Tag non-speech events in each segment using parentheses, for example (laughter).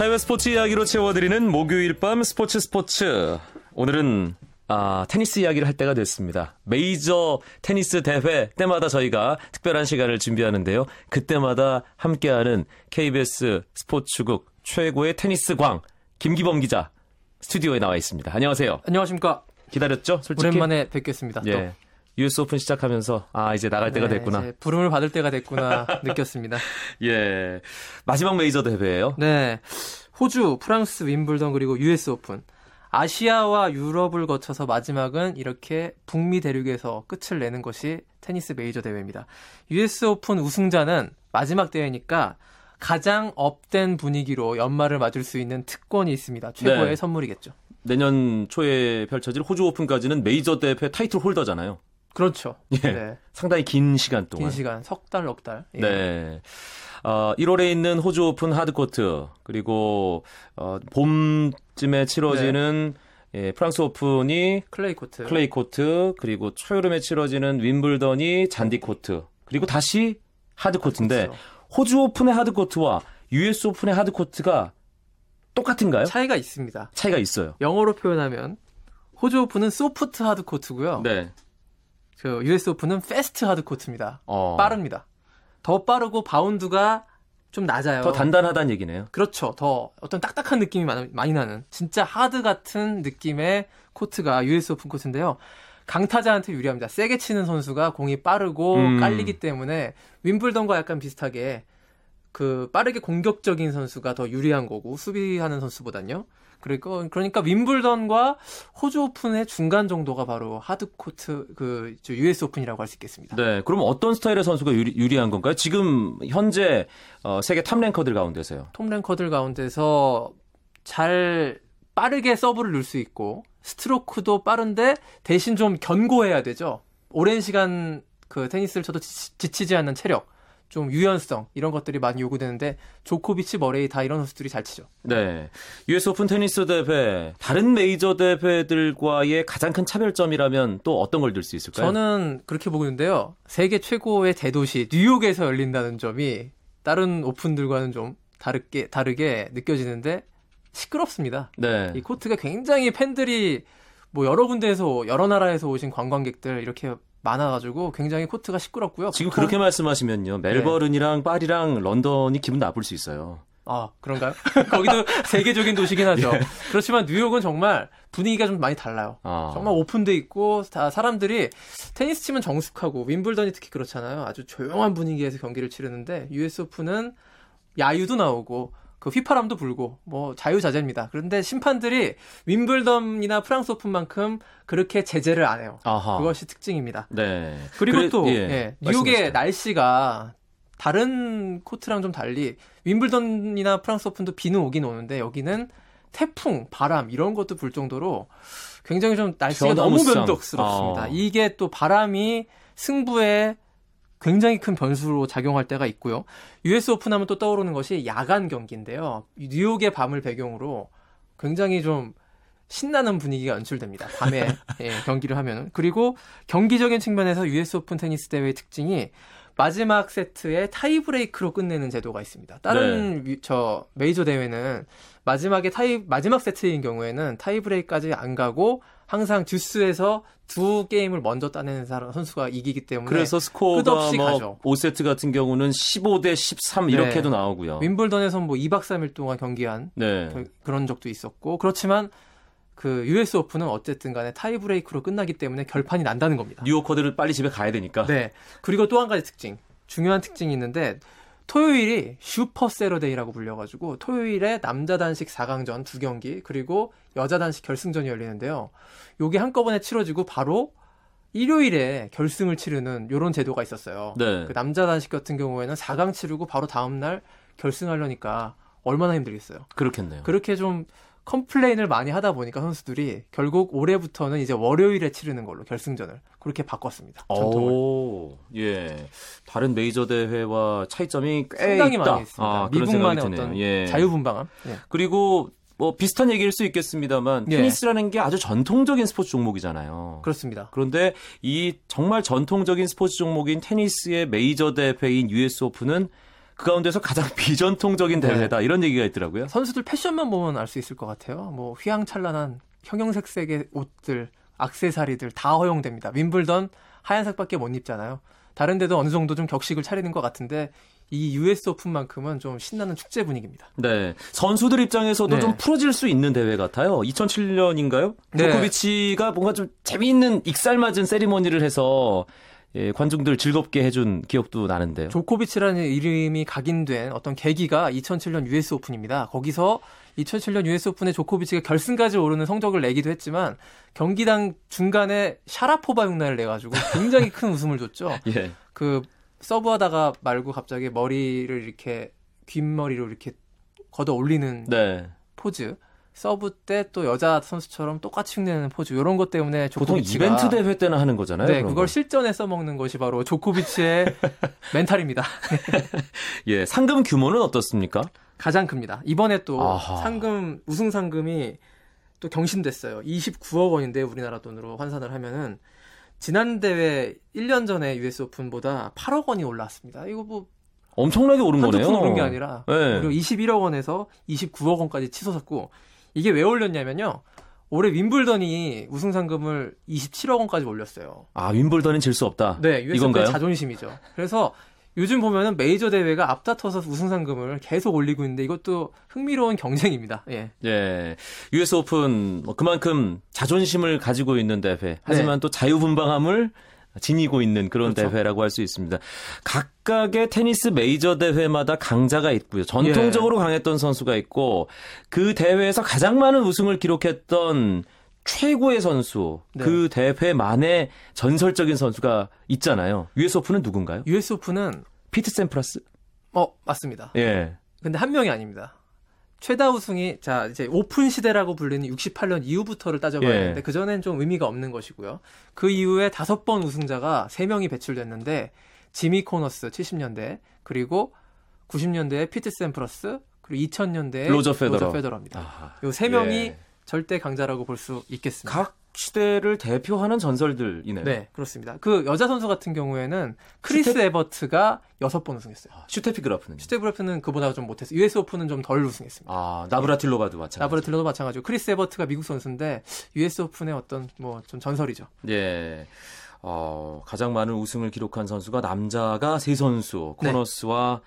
해외 스포츠 이야기로 채워드리는 목요일 밤 스포츠 스포츠. 오늘은 아, 테니스 이야기를 할 때가 됐습니다. 메이저 테니스 대회 때마다 저희가 특별한 시간을 준비하는데요. 그때마다 함께하는 KBS 스포츠국 최고의 테니스 광 김기범 기자 스튜디오에 나와 있습니다. 안녕하세요. 안녕하십니까. 기다렸죠? 솔직히. 오랜만에 뵙겠습니다. 예. 또. US 오픈 시작하면서 아 이제 나갈 때가 네, 됐구나. 부름을 받을 때가 됐구나 (laughs) 느꼈습니다. 예. 마지막 메이저 대회예요. 네. 호주, 프랑스, 윔블던 그리고 US 오픈. 아시아와 유럽을 거쳐서 마지막은 이렇게 북미 대륙에서 끝을 내는 것이 테니스 메이저 대회입니다. US 오픈 우승자는 마지막 대회니까 가장 up된 분위기로 연말을 맞을 수 있는 특권이 있습니다. 최고의 네. 선물이겠죠. 내년 초에 펼쳐질 호주 오픈까지는 메이저 대회 타이틀 holder잖아요. 그렇죠. 예. 네. 상당히 긴 시간 동안. 긴 시간, 석 달, 넉 달. 예. 네. 어, 1월에 있는 호주 오픈 하드코트 그리고 어, 봄쯤에 치러지는 예, 프랑스 오픈이 클레이 코트. 클레이 코트 그리고 초여름에 치러지는 윔블던이 잔디 코트 그리고 다시 하드 코트인데 그렇죠. 호주 오픈의 하드 코트와 US 오픈의 하드 코트가 똑같은가요? 차이가 있습니다. 차이가 있어요. 영어로 표현하면 호주 오픈은 soft 하드 코트고요. 네. 그 US 오픈은 fast 하드 코트입니다. 어, 빠릅니다. 더 빠르고 바운드가 좀 낮아요. 더 단단하다는 얘기네요. 그렇죠. 더 어떤 딱딱한 느낌이 많이, 나는 진짜 hard 같은 느낌의 코트가 US 오픈 코트인데요. 강타자한테 유리합니다. 세게 치는 선수가 공이 빠르고 음. 깔리기 때문에 윔블던과 약간 비슷하게 그 빠르게 공격적인 선수가 더 유리한 거고 수비하는 선수보단요. 그리고 그러니까 윔블던과 호주 오픈의 중간 정도가 바로 하드 코트 그저 US 오픈이라고 할 수 있겠습니다. 네. 그럼 어떤 스타일의 선수가 유리, 한 건가요? 지금 현재 어, 세계 top ranker들 가운데서요. top ranker들 가운데서 잘 빠르게 서브를 넣을 수 있고 스트로크도 빠른데 대신 좀 견고해야 되죠. 오랜 시간 그 테니스를 쳐도 지, 지치지 않는 체력, 좀 유연성 이런 것들이 많이 요구되는데 조코비치, 머레이 다 이런 선수들이 잘 치죠. 네. US 오픈 테니스 대회 다른 메이저 대회들과의 가장 큰 차별점이라면 또 어떤 걸 들 수 있을까요? 저는 그렇게 보고 있는데요. 세계 최고의 대도시 뉴욕에서 열린다는 점이 다른 오픈들과는 좀 다르게 다르게 느껴지는데 시끄럽습니다. 네. 이 코트가 굉장히 팬들이 뭐 여러 군데에서 여러 나라에서 오신 관광객들 이렇게 많아가지고 굉장히 코트가 시끄럽고요. 지금 보통- 그렇게 말씀하시면요. 멜버른이랑 파리랑 런던이 기분 나쁠 수 있어요. 아 그런가요? (laughs) 거기도 세계적인 도시긴 하죠. 예. 그렇지만 뉴욕은 정말 분위기가 좀 많이 달라요. 아. 정말 오픈돼 있고 다 사람들이 테니스 치면 정숙하고 윈블던이 특히 그렇잖아요. 아주 조용한 분위기에서 경기를 치르는데 US 오픈은 야유도 나오고 그 휘파람도 불고 뭐 자유자재입니다. 그런데 심판들이 윈블던이나 프랑스 오픈만큼 그렇게 제재를 안 해요. 아하. 그것이 특징입니다. 네. 그리고 그래- 또 예, 예, 뉴욕의. 날씨가 다른 코트랑 좀 달리 윈블던이나 프랑스 오픈도 비는 오긴 오는데 여기는 태풍, 바람 이런 것도 불 정도로 굉장히 좀 날씨가 너무. 변덕스럽습니다. 아. 이게 또 바람이 승부에 굉장히 큰 변수로 작용할 때가 있고요. US 오픈 하면 또 떠오르는 것이 야간 경기인데요. 뉴욕의 밤을 배경으로 굉장히 좀 신나는 분위기가 연출됩니다. 밤에 (laughs) 예, 경기를 하면은. 그리고 경기적인 측면에서 US 오픈 테니스 대회의 특징이 마지막 세트에 타이브레이크로 끝내는 제도가 있습니다. 다른 위- 저 메이저 대회는 마지막에 타이 마지막 세트인 경우에는 타이브레이크까지 안 가고 항상 듀스에서 두 게임을 먼저 따내는 사람 선수가 이기기 때문에 그래서 스코어가 끝없이 뭐 가죠. 5세트 같은 경우는 15대 13 네. 이렇게도 나오고요. 윈블던에서 뭐 2박 3일 동안 경기한 네. 그- 그런 적도 있었고 그렇지만 그 US 오픈은 어쨌든 간에 타이브레이크로 끝나기 때문에 결판이 난다는 겁니다. 뉴요커들을 빨리 집에 가야 되니까. 네. 그리고 또 한 가지 특징. 중요한 특징이 있는데 토요일이 슈퍼 세러데이라고 불려가지고 토요일에 남자 단식 4강전 두 경기 그리고 여자 단식 결승전이 열리는데요. 요게 한꺼번에 치러지고 바로 일요일에 결승을 치르는 요런 제도가 있었어요. 네. 그 남자 단식 같은 경우에는 4강 치르고 바로 다음날 결승하려니까 얼마나 힘들겠어요. 그렇겠네요. 그렇게 좀 컴플레인을 많이 하다 보니까 선수들이 결국 올해부터는 이제 월요일에 치르는 걸로 결승전을 그렇게 바꿨습니다. 전통을. 오, 예. 다른 메이저 대회와 차이점이 꽤 상당히 있다. 많이 있습니다. 아, 미국만의. 어떤 예. 자유분방함. 예. 그리고 뭐 비슷한 얘기일 수 있겠습니다만 예. 테니스라는 게 아주 전통적인 스포츠 종목이잖아요. 그렇습니다. 그런데 이 정말 전통적인 스포츠 종목인 테니스의 메이저 대회인 US 오픈은 그 가운데서 가장 (laughs) 비전통적인 네. 대회다 이런 얘기가 있더라고요. 선수들 패션만 보면 알 수 있을 것 같아요. 뭐 휘황찬란한 형형색색의 옷들, 악세사리들 다 허용됩니다. 윈블던 하얀색밖에 못 입잖아요. 다른 데도 어느 정도 좀 격식을 차리는 것 같은데 이 US 오픈만큼은 좀 신나는 축제 분위기입니다. 네. 선수들 입장에서도 네. 좀 풀어질 수 있는 대회 같아요. 2007년인가요? 네. 조코비치가 뭔가 좀 재미있는 익살맞은 세리머니를 해서 예, 관중들 즐겁게 해준 기억도 나는데요. 조코비치라는 이름이 각인된 어떤 계기가 2007년 US 오픈입니다. 거기서 2007년 US 오픈에 조코비치가 결승까지 오르는 성적을 내기도 했지만 경기당 중간에 샤라포바 흉내를 내가지고 굉장히 (laughs) 큰 웃음을 줬죠. 예. 그 서브하다가 말고 갑자기 머리를 이렇게 귓머리로 이렇게 걷어 올리는 네. 포즈. 서브 때 또 여자 선수처럼 똑같이 흉내내는 포즈. 이런 것 때문에 보통 조코비치가 이벤트 대회 때나 하는 거잖아요. 네, 그걸 거. 실전에 써먹는 것이 바로 조코비치의 (laughs) 멘탈입니다. 예, 상금 규모는 어떻습니까? 가장 큽니다. 이번에 또 아하. 상금 우승 상금이 또 경신됐어요. 29억 원인데 우리나라 돈으로 환산을 하면은 지난 대회 1년 전에 US 오픈보다 8억 원이 올랐습니다. 이거 뭐 엄청나게 오른 한두 거네요. 푼 오른 게 아니라 네. 무려 21억 원에서 29억 원까지 치솟았고 이게 왜 올렸냐면요. 올해 윈블던이 우승 상금을 27억 원까지 올렸어요. 아, 윈블던은 질 수 없다. 네, 이건가요? 자존심이죠. 그래서 요즘 보면은 메이저 대회가 앞다퉈서 우승 상금을 계속 올리고 있는데 이것도 흥미로운 경쟁입니다. 예. 예. US 오픈 뭐 그만큼 자존심을 가지고 있는 대회. 하지만 또 자유분방함을 지니고 있는 그런 네. 그렇죠. 대회라고 할 수 있습니다. 각각의 테니스 메이저 대회마다 강자가 있고요. 전통적으로 예. 강했던 선수가 있고 그 대회에서 가장 많은 우승을 기록했던 최고의 선수, 네. 그 대회만의 전설적인 선수가 있잖아요. US 오픈은 누군가요? US 오픈은 피트 샘프라스? 어 맞습니다. 예. 근데 한 명이 아닙니다. 최다 우승이 자 이제 오픈 시대라고 불리는 68년 이후부터를 따져봐야 예. 되는데 그 전엔 좀 의미가 없는 것이고요. 그 이후에 다섯 번 우승자가 세 명이 배출됐는데 지미 코너스 70년대 그리고 90년대에 피트 샘프러스 그리고 2000년대에 로저 페더러. 입니다 아하. 요 세 명이 예. 절대 강자라고 볼 수 있겠습니다. 각 시대를 대표하는 전설들이네요. 네, 그렇습니다. 그 여자 선수 같은 경우에는 크리스 에버트가 여섯 번 우승했어요. 슈테피 그라프는. 슈테피 그라프는 그보다 좀 못했어요. US 오픈은 좀 덜 우승했습니다. 아, 나브라틸로바도 마찬가지. 나브라틸로바도 마찬가지고 크리스 에버트가 미국 선수인데 US 오픈의 어떤 뭐 좀 전설이죠. 예. 어, 가장 많은 우승을 기록한 선수가 남자가 세 선수, 네. 코너스와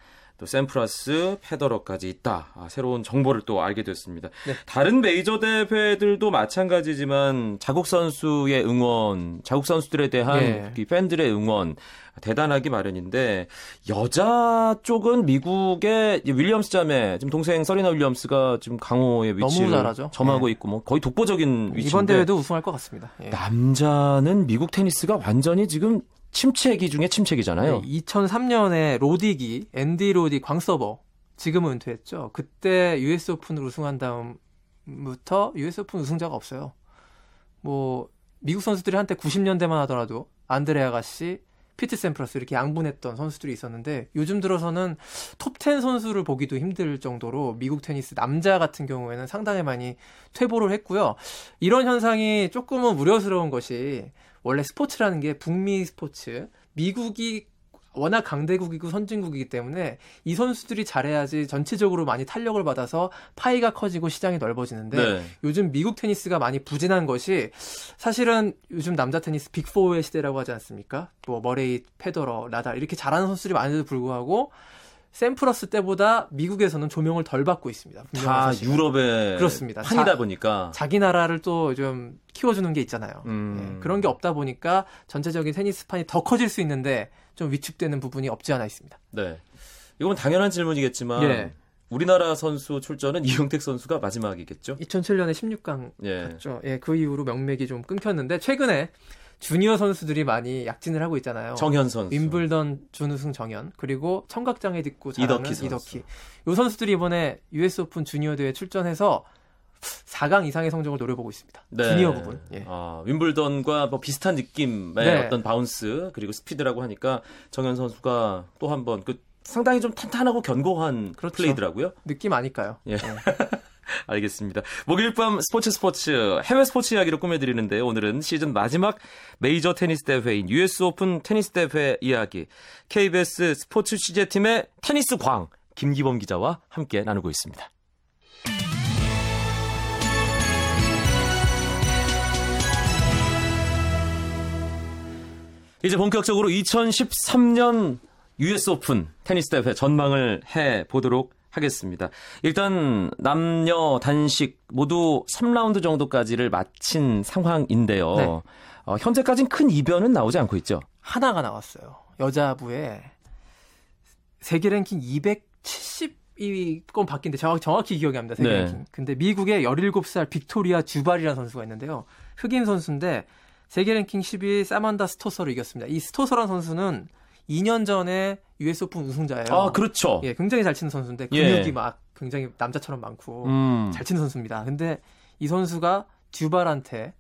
또 샘프라스, 페더러까지 있다. 아, 새로운 정보를 또 알게 됐습니다. 네. 다른 메이저 대회들도 마찬가지지만 자국 선수의 응원, 자국 선수들에 대한 예. 이 팬들의 응원 대단하기 마련인데 여자 쪽은 미국의 이 윌리엄스 자매, 지금 동생 서리나 윌리엄스가 지금 강호의 위치를. 점하고 예. 있고 뭐 거의 독보적인 위치인데 이번 대회도 우승할 것 같습니다. 예. 남자는 미국 테니스가 완전히 지금 침체기 중에 침체기잖아요. 네, 2003년에 로딕이, 앤디 로딕 광서버 지금은 은퇴했죠. 그때 US 오픈을 우승한 다음부터 US 오픈 우승자가 없어요. 뭐 미국 선수들이 한때 90년대만 하더라도 안드레 아가씨, 피트 샘프러스 이렇게 양분했던 선수들이 있었는데 요즘 들어서는 톱10 선수를 보기도 힘들 정도로 미국 테니스 남자 같은 경우에는 상당히 많이 퇴보를 했고요. 이런 현상이 조금은 우려스러운 것이 원래 스포츠라는 게 북미 스포츠, 미국이 워낙 강대국이고 선진국이기 때문에 이 선수들이 잘해야지 전체적으로 많이 탄력을 받아서 파이가 커지고 시장이 넓어지는데 네. 요즘 미국 테니스가 많이 부진한 것이 사실은 요즘 남자 테니스 빅4의 시대라고 하지 않습니까? 뭐 머레이, 페더러, 나달 이렇게 잘하는 선수들이 많은데도 불구하고 샘플러스 때보다 미국에서는 조명을 덜 받고 있습니다. 다 사실은. 유럽의 그렇습니다. 판이다 자- 보니까 자기 나라를 또 좀 키워주는 게 있잖아요. 음. 예, 그런 게 없다 보니까 전체적인 테니스판이 더 커질 수 있는데 좀 위축되는 부분이 없지 않아 있습니다. 네. 이건 당연한 질문이겠지만 예. 우리나라 선수 출전은 (laughs) 이용택 선수가 마지막이겠죠? 2007년에 16강 예. 갔죠. 예, 그 이후로 명맥이 좀 끊겼는데 최근에 주니어 선수들이 많이 약진을 하고 있잖아요. 정현 선수. 윈블던 준우승 정현 그리고 청각장애 딛고 잘하는 이덕희 선수. 이덕희. 요 선수들이 이번에 US 오픈 주니어 대회 출전해서 4강 이상의 성적을 노려보고 있습니다. 네. 주니어 부문. 예. 아, 윈블던과 뭐 비슷한 느낌의 네. 어떤 바운스 그리고 스피드라고 하니까 정현 선수가 또 한번 그 상당히 좀 탄탄하고 견고한 그렇죠. 플레이더라고요. 느낌 아닐까요? 예. (laughs) (laughs) 알겠습니다. 목요일 밤 스포츠 스포츠 해외 스포츠 이야기로 꾸며드리는데요. 오늘은 시즌 마지막 메이저 테니스 대회인 US 오픈 테니스 대회 이야기 KBS 스포츠 취재팀의 테니스 광 김기범 기자와 함께 나누고 있습니다. 이제 본격적으로 2013년 US 오픈 테니스 대회 전망을 해 보도록 하겠습니다. 일단 남녀 단식 모두 3라운드 정도까지를 마친 상황인데요. 네. 어, 현재까지는 큰 이변은 나오지 않고 있죠. 하나가 나왔어요. 여자부에 세계 랭킹 270위권 밖인데 정확히, 정확히 기억이 안 납니다. 세계 네. 랭킹. 근데 미국의 17살 빅토리아 두발이라는 선수가 있는데요. 흑인 선수인데 세계 랭킹 10위 사만다 스토서를 이겼습니다. 이 스토서라는 선수는 2년 전에 US 오픈 우승자예요. 아, 그렇죠. 예, 굉장히 잘 치는 선수인데 예. 근육이 막 굉장히 남자처럼 많고 음. 잘 치는 선수입니다. 근데 이 선수가 듀발한테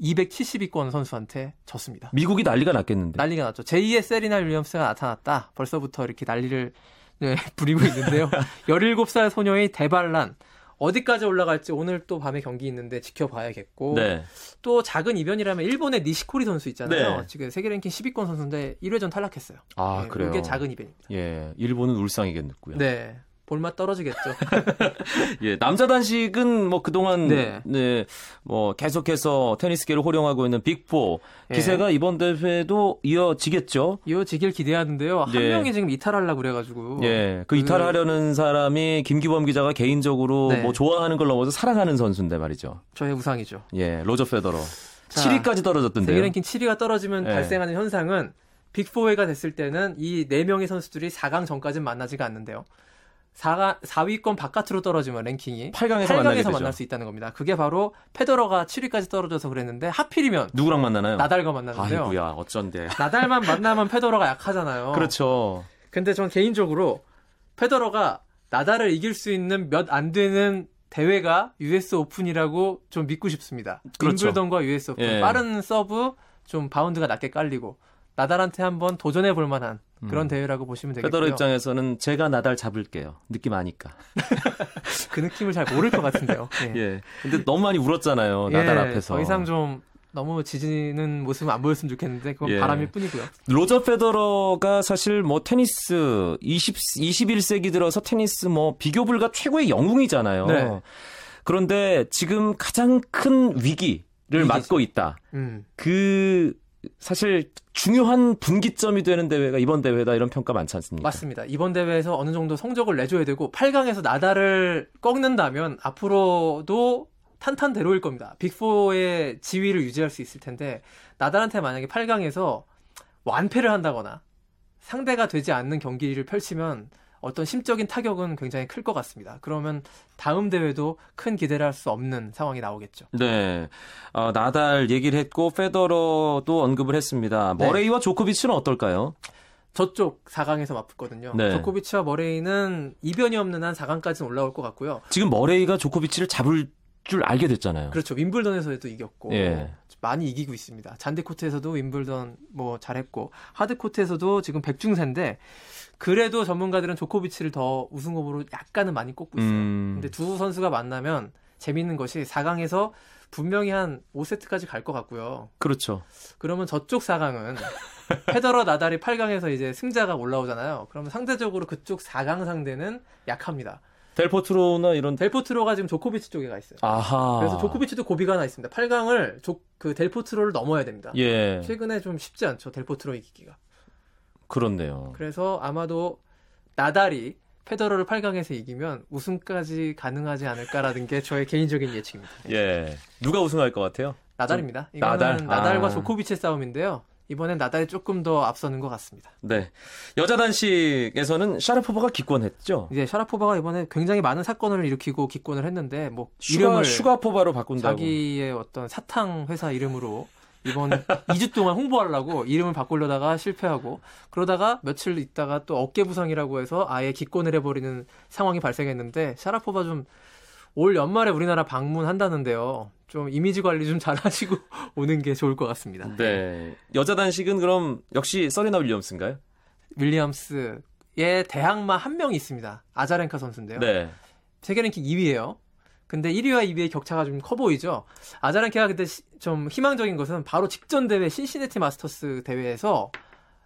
270위권 선수한테 졌습니다. 미국이 난리가 났겠는데. 난리가 났죠. 제2의 세리나 윌리엄스가 나타났다. 벌써부터 이렇게 난리를 네, (laughs) 부리고 있는데요. 17살 소녀의 대반란. 어디까지 올라갈지 오늘 또 밤에 경기 있는데 지켜봐야겠고 네. 또 작은 이변이라면 일본의 니시코리 선수 있잖아요. 네. 지금 세계 랭킹 10위권 선수인데 1회전 탈락했어요. 아, 네, 그래요. 이게 작은 이변입니다. 예, 일본은 울상이겠고요. 네. 볼맛 떨어지겠죠. (laughs) 예, 남자 단식은 뭐 그동안 네. 네. 뭐 계속해서 테니스계를 호령하고 있는 빅4 예. 기세가 이번 대회도 이어지겠죠. 이어지길 기대하는데요. 한 네. 명이 지금 이탈하려고 그래가지고. 예, 그 그- 이탈하려는 사람이 김기범 기자가 개인적으로 네. 뭐 좋아하는 걸 넘어서 사랑하는 선수인데 말이죠. 저의 우상이죠. 예, 로저 페더러. 자, 7위까지 떨어졌던데요. 세계 랭킹 7위가 떨어지면 네. 발생하는 현상은 빅4회가 됐을 때는 이 4명의 선수들이 4강 전까지는 만나지가 않는데요. 4가, 4위권 바깥으로 떨어지면 랭킹이 8강에서 만나게 되죠. 만날 수 있다는 겁니다. 그게 바로 페더러가 7위까지 떨어져서 그랬는데 하필이면 누구랑 만나나요? 나달과 만났는데요. 아이고야, 어쩐데. 나달만 만나면 페더러가 약하잖아요. 그렇죠. 근데 전 개인적으로 페더러가 나달을 이길 수 있는 몇 안 되는 대회가 US 오픈이라고 좀 믿고 싶습니다. 그렇죠. 윈블던과 US 오픈. 예. 빠른 서브, 좀 바운드가 낮게 깔리고 나달한테 한번 도전해 볼 만한 그런 대회라고 보시면 되겠고요. 음. 페더러 입장에서는 제가 나달 잡을게요. 느낌 아니까. (laughs) 그 느낌을 잘 모를 것 같은데요. 예. 예. 근데 너무 많이 울었잖아요. 나달 예, 앞에서. 더 이상 좀 너무 지지는 모습은 안 보였으면 좋겠는데 그건 예. 바람일 뿐이고요. 로저 페더러가 사실 뭐 테니스 20 21세기 들어서 테니스 뭐 비교 불가 최고의 영웅이잖아요. 네. 그런데 지금 가장 큰 위기를 위기죠. 맞고 있다. 음. 그 사실 중요한 분기점이 되는 대회가 이번 대회다 이런 평가 많지 않습니까? 맞습니다. 이번 대회에서 어느 정도 성적을 내줘야 되고 8강에서 나달을 꺾는다면 앞으로도 탄탄대로일 겁니다. 빅4의 지위를 유지할 수 있을 텐데 나달한테 만약에 8강에서 완패를 한다거나 상대가 되지 않는 경기를 펼치면 어떤 심적인 타격은 굉장히 클 것 같습니다. 그러면 다음 대회도 큰 기대를 할 수 없는 상황이 나오겠죠. 네. 어, 나달 얘기를 했고 페더러도 언급을 했습니다. 네. 머레이와 조코비치는 어떨까요? 저쪽 4강에서 맞붙거든요. 네. 조코비치와 머레이는 이변이 없는 한 4강까지는 올라올 것 같고요. 지금 머레이가 조코비치를 잡을 줄 알게 됐잖아요. 그렇죠. 윈블던에서도 이겼고 예. 많이 이기고 있습니다. 잔디 코트에서도 윈블던 뭐 잘했고 하드 코트에서도 지금 백중세인데 그래도 전문가들은 조코비치를 더 우승 후보로 약간은 많이 꼽고 있어요. 음. 근데 두 선수가 만나면 재밌는 것이 4강에서 분명히 한 5세트까지 갈 것 같고요. 그렇죠. 그러면 저쪽 4강은 (laughs) 페더러 나달이 8강에서 이제 승자가 올라오잖아요. 그러면 상대적으로 그쪽 4강 상대는 약합니다. 델포트로나 이런 델포트로가 지금 조코비치 쪽에 가 있어요. 아하. 그래서 조코비치도 고비가 하나 있습니다. 8강을 조, 그 델포트로를 넘어야 됩니다. 예. 최근에 좀 쉽지 않죠. 델포트로 이기기가. 그렇네요. 그래서 아마도 나달이 페더러를 8강에서 이기면 우승까지 가능하지 않을까라는 게 저의 개인적인 예측입니다. 예. 누가 우승할 것 같아요? 나달입니다. 이거는 나달? 나달? 과 아. 조코비치의 싸움인데요. 이번엔 나달이 조금 더 앞서는 것 같습니다. 네. 여자 단식에서는 샤라포바가 기권했죠. 이제 샤라포바가 이번에 굉장히 많은 사건을 일으키고 기권을 했는데 뭐 슈가, 이름을 슈가포바로 바꾼다고. 자기의 어떤 사탕 회사 이름으로 이번 (laughs) 2주 동안 홍보하려고 이름을 바꾸려다가 실패하고 그러다가 며칠 있다가 또 어깨 부상이라고 해서 아예 기권을 해버리는 상황이 발생했는데 샤라포바 좀 올 연말에 우리나라 방문한다는데요. 좀 이미지 관리 좀 잘하시고 (laughs) 오는 게 좋을 것 같습니다. 네. 여자 단식은 그럼 역시 서리나 윌리엄스인가요? 윌리엄스의 대항마 한 명이 있습니다. 아자렌카 선수인데요. 네. 세계 랭킹 2위예요. 근데 1위와 2위의 격차가 좀 커 보이죠. 아자란케가 근데 시- 좀 희망적인 것은 바로 직전 대회 신시내티 마스터스 대회에서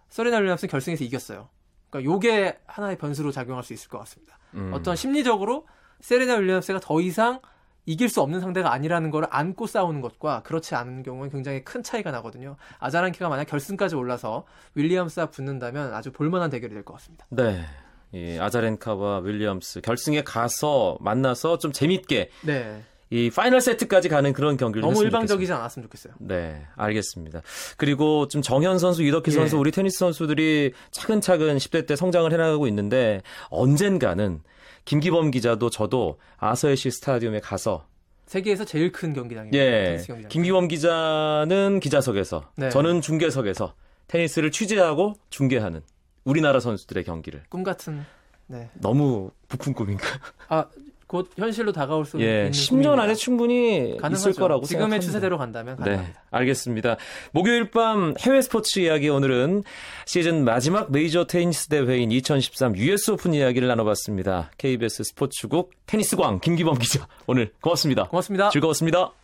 서리나 윌리엄스는 결승에서 이겼어요. 그러니까 요게 하나의 변수로 작용할 수 있을 것 같습니다. 음. 어떤 심리적으로 세레나 윌리엄스가 더 이상 이길 수 없는 상대가 아니라는 걸 안고 싸우는 것과 그렇지 않은 경우는 굉장히 큰 차이가 나거든요. 아자란케가 만약 결승까지 올라서 윌리엄스와 붙는다면 아주 볼만한 대결이 될 것 같습니다. 네. 이 아자렌카와 윌리엄스 결승에 가서 만나서 좀 재밌게 네. 이 파이널 세트까지 가는 그런 경기를 너무 일방적이지 않았으면 좋겠어요. 네, 알겠습니다. 그리고 좀 정현 선수, 이덕희 예. 선수, 우리 테니스 선수들이 차근차근 10대 때 성장을 해나가고 있는데 언젠가는 김기범 기자도 저도 아서 애시 스타디움에 가서 세계에서 제일 큰 경기장입니다. 예, 경기장. 김기범 기자는 기자석에서 네. 저는 중계석에서 테니스를 취재하고 중계하는 우리나라 선수들의 경기를 꿈 같은 네. 너무 부푼 꿈인가? 아, 곧 현실로 다가올 수 예, 있는 10년 꿈입니다. 안에 충분히 가능하죠. 있을 거라고 지금의 생각합니다. 추세대로 간다면 네, 가능합니다. 알겠습니다. 목요일 밤 해외 스포츠 이야기 오늘은 시즌 마지막 메이저 테니스 대회인 2013 US 오픈 이야기를 나눠봤습니다. KBS 스포츠국 테니스광 김기범 기자 오늘 고맙습니다. 고맙습니다. 즐거웠습니다.